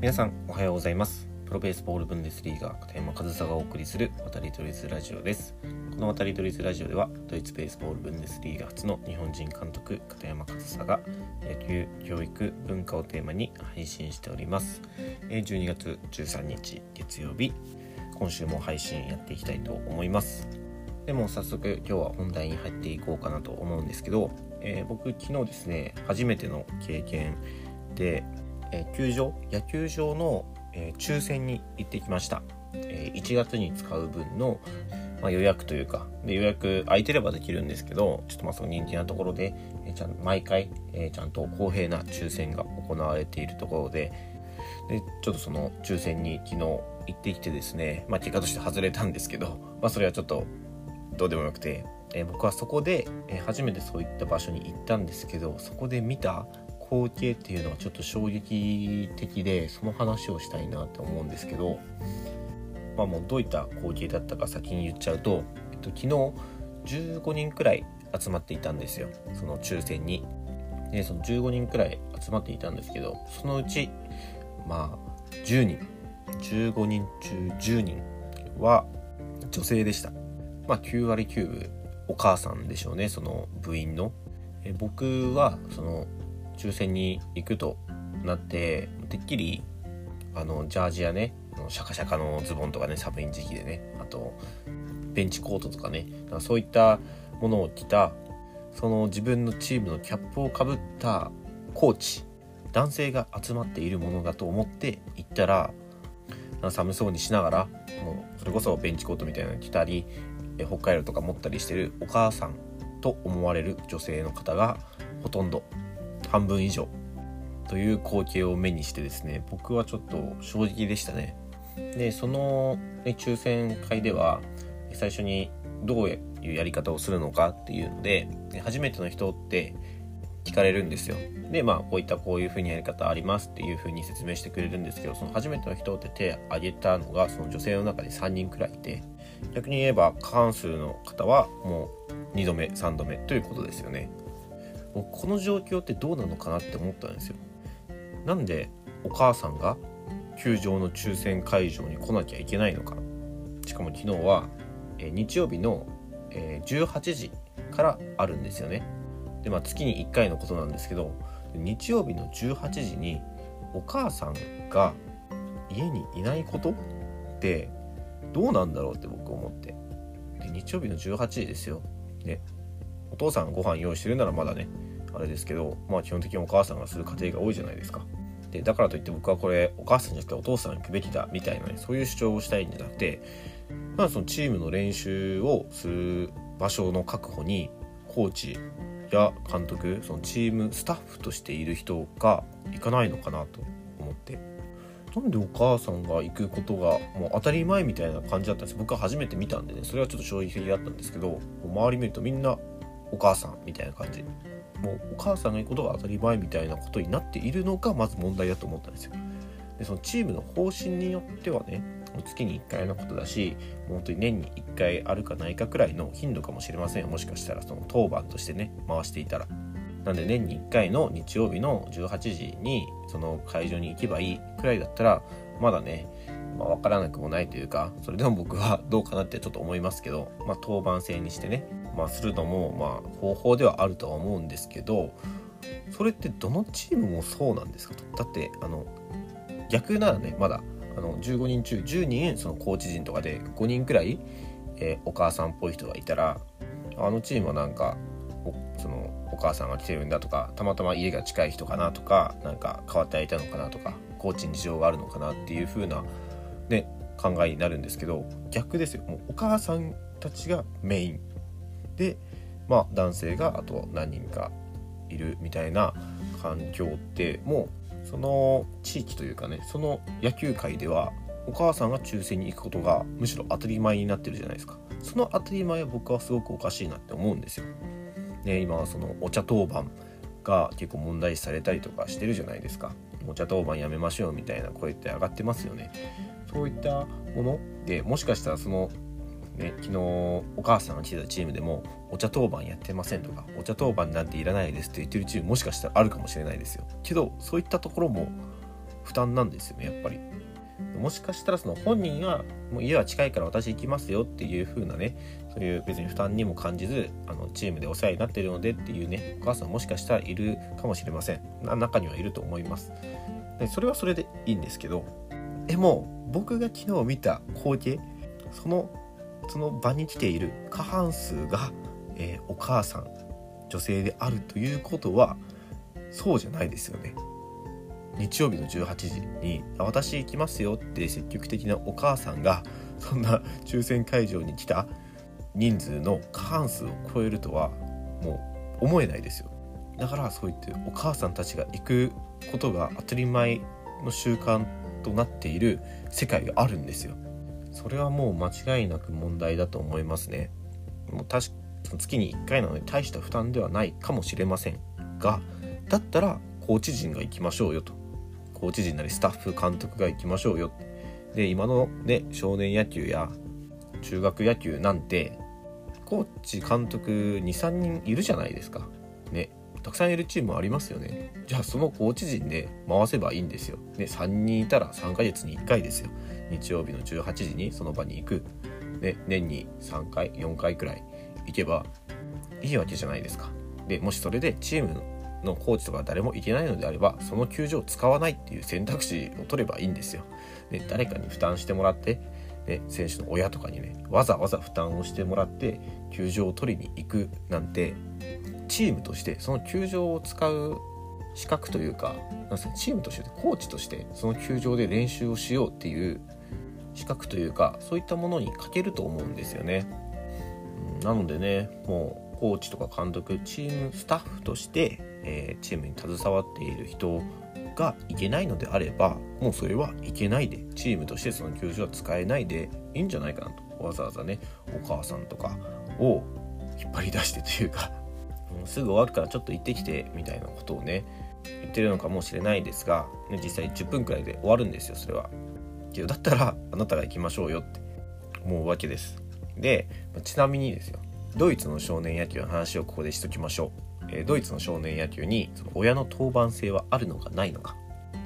皆さんおはようございます。プロベースボールブンデスリーガ片山和沙がお送りする渡り鳥ズラジオです。この渡り鳥ズラジオではドイツベースボールブンデスリーガ初の日本人監督片山和沙が野球教育文化をテーマに配信しております。12月13日月曜日今週も配信やっていきたいと思います。でも早速今日は本題に入っていこうかなと思うんですけど、えー、僕昨日ですね初めての経験でえー、球場野球場の、えー、抽選に行ってきました、えー、1月に使う分の、まあ、予約というかで予約空いてればできるんですけどちょっとまあその人気なところで、えー、ちゃん毎回、えー、ちゃんと公平な抽選が行われているところででちょっとその抽選に昨日行ってきてですね、まあ、結果として外れたんですけど、まあ、それはちょっとどうでもよくて、え、僕はそこで、え、初めてそういった場所に行ったんですけどそこで見た光景っていうのはちょっと衝撃的でその話をしたいなと思うんですけど、まあ、もうどういった光景だったか先に言っちゃうと、えっと、昨日15人くらい集まっていたんですよその抽選に。でその15人くらい集まっていたんですけどそのうちまあ10人15人中10人は女性でした。まあ9割9分お母さんでしょうねその部員の。え僕はその抽選に行くとなっててっきりあのジャージやねシャカシャカのズボンとかね寒い時期でねあとベンチコートとかねそういったものを着たその自分のチームのキャップをかぶったコーチ男性が集まっているものだと思って行ったら寒そうにしながらもうそれこそベンチコートみたいなの着たり北海道とか持ったりしてるお母さんと思われる女性の方がほとんど半分以上。という光景を目にしてですね僕はちょっと衝撃でしたね。でその、ね、抽選会では最初にどういうやり方をするのかっていうので初めての人って聞かれるんですよ。でまあこういったこういう風にやり方ありますっていう風に説明してくれるんですけどその初めての人って手を挙げたのがその女性の中で3人くらいいて逆に言えば過半数の方はもう2度目3度目ということですよね。もうこの状況ってどうなのかなって思ったんですよ。なんでお母さんが球場の抽選会場に来なきゃいけないのかしかも昨日は、えー、日曜日の、えー、18時からあるんですよね。でまあ月に1回のことなんですけど日曜日の18時にお母さんが家にいないことってどうなんだろうって僕思ってで日曜日の18時ですよ。ねお父さんご飯用意してるならまだねあれですけどまあ基本的にお母さんがする家庭が多いじゃないですか。でだからといって僕はこれお母さんじゃなくてお父さんに行くべきだみたいなねそういう主張をしたいんじゃなくてまあそのチームの練習をする場所の確保にコーチや監督そのチームスタッフとしている人が行かないのかなと思ってなんでお母さんが行くことがもう当たり前みたいな感じだったんです僕は初めて見たんでねそれはちょっと衝撃的だったんですけど周り見るとみんなお母さんみたいな感じ。もうお母さんが言うことが当たり前みたいなことになっているのがまず問題だと思ったんですよ。でそのチームの方針によってはね月に1回のことだし本当に年に1回あるかないかくらいの頻度かもしれませんもしかしたらその当番としてね回していたら。なんで年に1回の日曜日の18時にその会場に行けばいいくらいだったらまだねまあ、分からなくもないというかそれでも僕はどうかなってちょっと思いますけど、まあ、当番制にしてね、まあ、するのもまあ方法ではあるとは思うんですけどそれってどのチームもそうなんですかと。だってあの逆ならねまだあの15人中10人そのコーチ陣とかで5人くらい、えー、お母さんっぽい人がいたらあのチームはなんかそのお母さんが来てるんだとかたまたま家が近い人かなとかなんか変わっていたのかなとかコーチに事情があるのかなっていう風なね考えになるんですけど逆ですよ。もうお母さんたちがメイン。でまあ男性があと何人かいるみたいな環境ってもうその地域というかねその野球界ではお母さんが抽選に行くことがむしろ当たり前になってるじゃないですか。その当たり前は僕はすごくおかしいなって思うんですよ。ね、今はそのお茶当番が結構問題視されたりとかしてるじゃないですか。お茶当番やめましょうみたいな声って上がってますよね。そういったもの。でもしかしたらそのね、昨日お母さんが来てたチームでもお茶当番やってませんとかお茶当番なんていらないですって言ってるチームもしかしたらあるかもしれないですよ。けどそういったところも負担なんですよねやっぱり。もしかしたらその本人はもう家は近いから私行きますよっていう風なねそういう別に負担にも感じずあのチームでお世話になってるのでっていうねお母さんもしかしたらいるかもしれません。中にはいると思います。でそれはそれでいいんですけどでも僕が昨日見た光景そのその場に来ている過半数が、えー、お母さん女性であるということはそうじゃないですよね。日曜日の18時に「私行きますよ」って積極的なお母さんがそんな抽選会場に来た人数の過半数を超えるとはもう思えないですよ。だからそう言ってお母さんたちが行くことが当たり前の習慣となっている世界があるんですよ。それはもう間違いなく問題だと思いますね。もう確か月に1回なので大した負担ではないかもしれませんがだったらコーチ陣が行きましょうよと。コーチ陣なりスタッフ監督が行きましょうよで今のね少年野球や中学野球なんてコーチ監督23人いるじゃないですか。ねたくさんいるチームありますよね。じゃあそのコーチ陣で回せばいいんですよ、ね、3人いたら3ヶ月に1回ですよ。日曜日の18時にその場に行く、ね、年に3回4回くらい行けばいいわけじゃないですかでもしそれでチームのコーチとか誰も行けないのであればその球場を使わないっていう選択肢を取ればいいんですよ。で誰かに負担してもらって、ね、選手の親とかにねわざわざ負担をしてもらって球場を取りに行くなんてチームとしてその球場を使う資格というかなんすかチームとしてコーチとしてその球場で練習をしようっていう資格というかそういったものに欠けると思うんですよね。なのでねもうコーチとか監督チームスタッフとしてえー、チームに携わっている人がいけないのであればもうそれはいけないでチームとしてその球場は使えないでいいんじゃないかなとわざわざねお母さんとかを引っ張り出してというか もうすぐ終わるからちょっと行ってきてみたいなことをね言ってるのかもしれないですが、ね、実際10分くらいで終わるんですよそれは。けどだったらあなたが行きましょうよって思うわけです。でちなみにですよ。ドイツの少年野球の話をここでしときましょう。えドイツの少年野球にその親の当番制はあるのかないのか。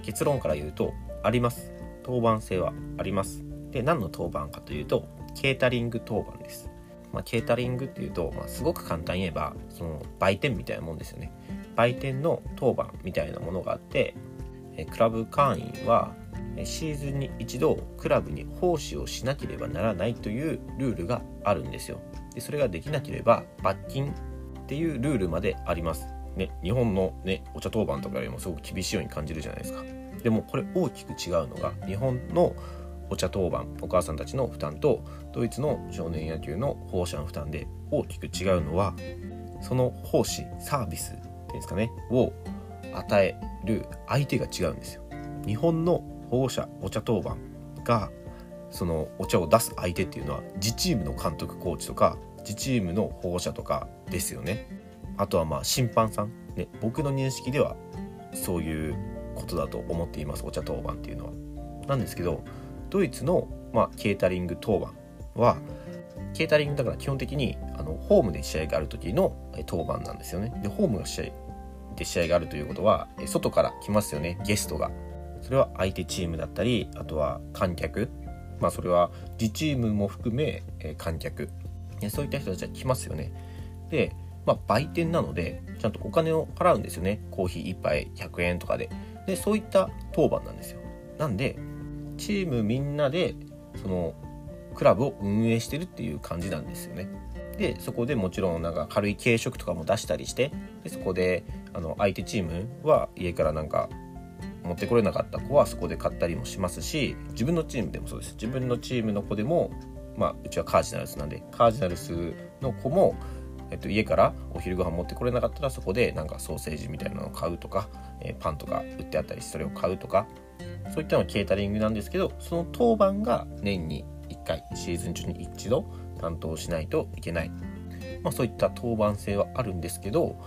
結論から言うとあります。当番制はあります。で何の当番かというとケータリング当番です、まあ、ケータリングっていうと、まあ、すごく簡単に言えばその売店みたいなもんですよね。売店の当番みたいなものがあってクラブ会員はシーズンに一度クラブに奉仕をしなければならないというルールがあるんですよでそれができなければ罰金っていうルールまであります。ね、日本のね、お茶当番とかよりもすごく厳しいように感じるじゃないですか。でもこれ大きく違うのが、日本のお茶当番、お母さんたちの負担と、ドイツの少年野球の保護者の負担で大きく違うのは、その奉仕、サービスっていうんですかね、を与える相手が違うんですよ。日本の保護者、お茶当番が、そのお茶を出す相手っていうのは自チームの監督コーチとか自チームの保護者とかですよね。あとはまあ審判さんね。僕の認識ではそういうことだと思っています。お茶当番っていうのは。なんですけどドイツの、まあ、ケータリング当番はケータリングだから基本的にあのホームで試合がある時の当番なんですよね。でホームの試合で試合があるということは外から来ますよね。ゲストが。それは相手チームだったりあとは観客まあそれは自チームも含めえ観客そういった人たちは来ますよね。で、まあ、売店なので、ちゃんとお金を払うんですよね。コーヒー1杯100円とかで。で、そういった当番なんですよ。なんで、チームみんなで、その、クラブを運営してるっていう感じなんですよね。で、そこでもちろんなんか軽い軽食とかも出したりして、でそこで、あの、相手チームは家からなんか持ってこれなかった子はそこで買ったりもしますし自分のチームでもそうです。自分のチームの子でもまあ、うちはカージナルスなんでカージナルスの子も、えっと、家からお昼ご飯持ってこれなかったらそこでなんかソーセージみたいなのを買うとか、えー、パンとか売ってあったりそれを買うとかそういったのがケータリングなんですけどその当番が年に1回シーズン中に一度担当しないといけない、まあ、そういった当番制はあるんですけど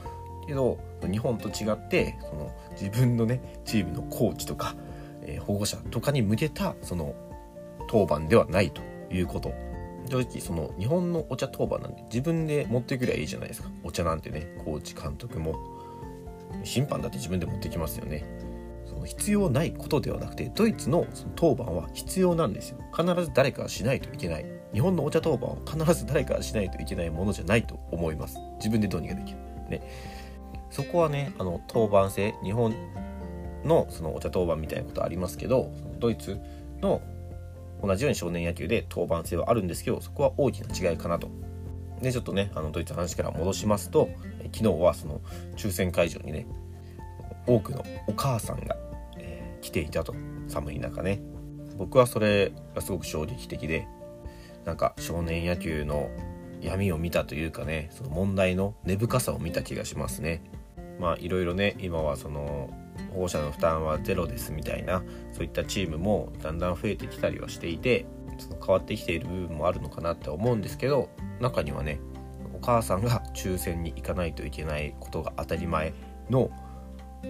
けど日本と違ってその自分のねチームのコーチとか、えー、保護者とかに向けたその当番ではないということ。正直その日本のお茶当番なんで自分で持ってくりゃいいじゃないですか。お茶なんてね、コーチ監督も。審判だって自分で持ってきますよね。その必要ないことではなくてドイツのその当番は必要なんですよ必ず誰かがしないといけない日本のお茶当番は必ず誰かがしないといけないものじゃないと思います自分でどうにかできるねそこはねあの当番制日本のそのお茶当番みたいなことありますけどドイツの同じように少年野球で当番制はあるんですけどそこは大きな違いかなと。でちょっとねあのドイツの話から戻しますと昨日はその抽選会場にね多くのお母さんが、えー、来ていたと。寒い中ね。僕はそれがすごく衝撃的でなんか少年野球の闇を見たというかねその問題の根深さを見た気がしますね。まあいろいろね今はその保護者の負担はゼロですみたいなそういったチームもだんだん増えてきたりはしていてその変わってきている部分もあるのかなって思うんですけど中にはねお母さんが抽選に行かないといけないことが当たり前の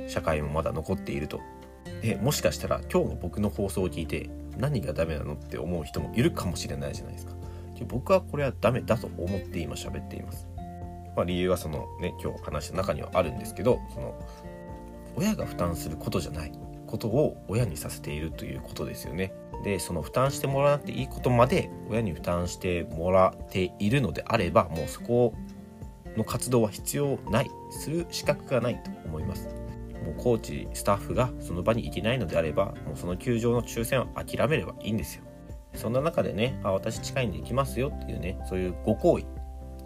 社会もまだ残っていると。でもしかしたら今日の僕の放送を聞いて何がダメなのって思う人もいるかもしれないじゃないですか。僕はこれはダメだと思って今喋っています、まあ、理由はそのね今日話した中にはあるんですけどその親が負担することじゃない。ことを親にさせているということですよね。でその負担してもらわなくていいことまで親に負担してもらっているのであればもうそこの活動は必要ない。する資格がないと思います。もうコーチスタッフがその場に行けないのであればもうその球場の抽選を諦めればいいんですよ。そんな中でねあ私近いんで行きますよっていうねそういうご好意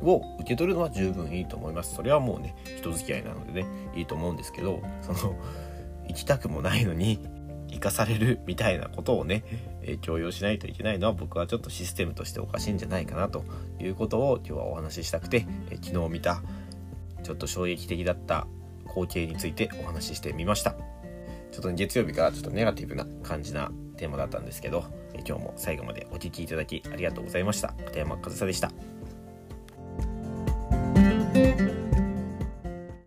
を受け取るのは十分いいと思います。それはもうね人付き合いなのでねいいと思うんですけどその行きたくもないのに生かされるみたいなことをね、えー、強要しないといけないのは僕はちょっとシステムとしておかしいんじゃないかなということを今日はお話ししたくて、えー、昨日見たちょっと衝撃的だった光景についてお話ししてみました。ちょっと、ね、月曜日からちょっとネガティブな感じなテーマだったんですけど、今日も最後までお聴きいただきありがとうございました。片山和沙でした。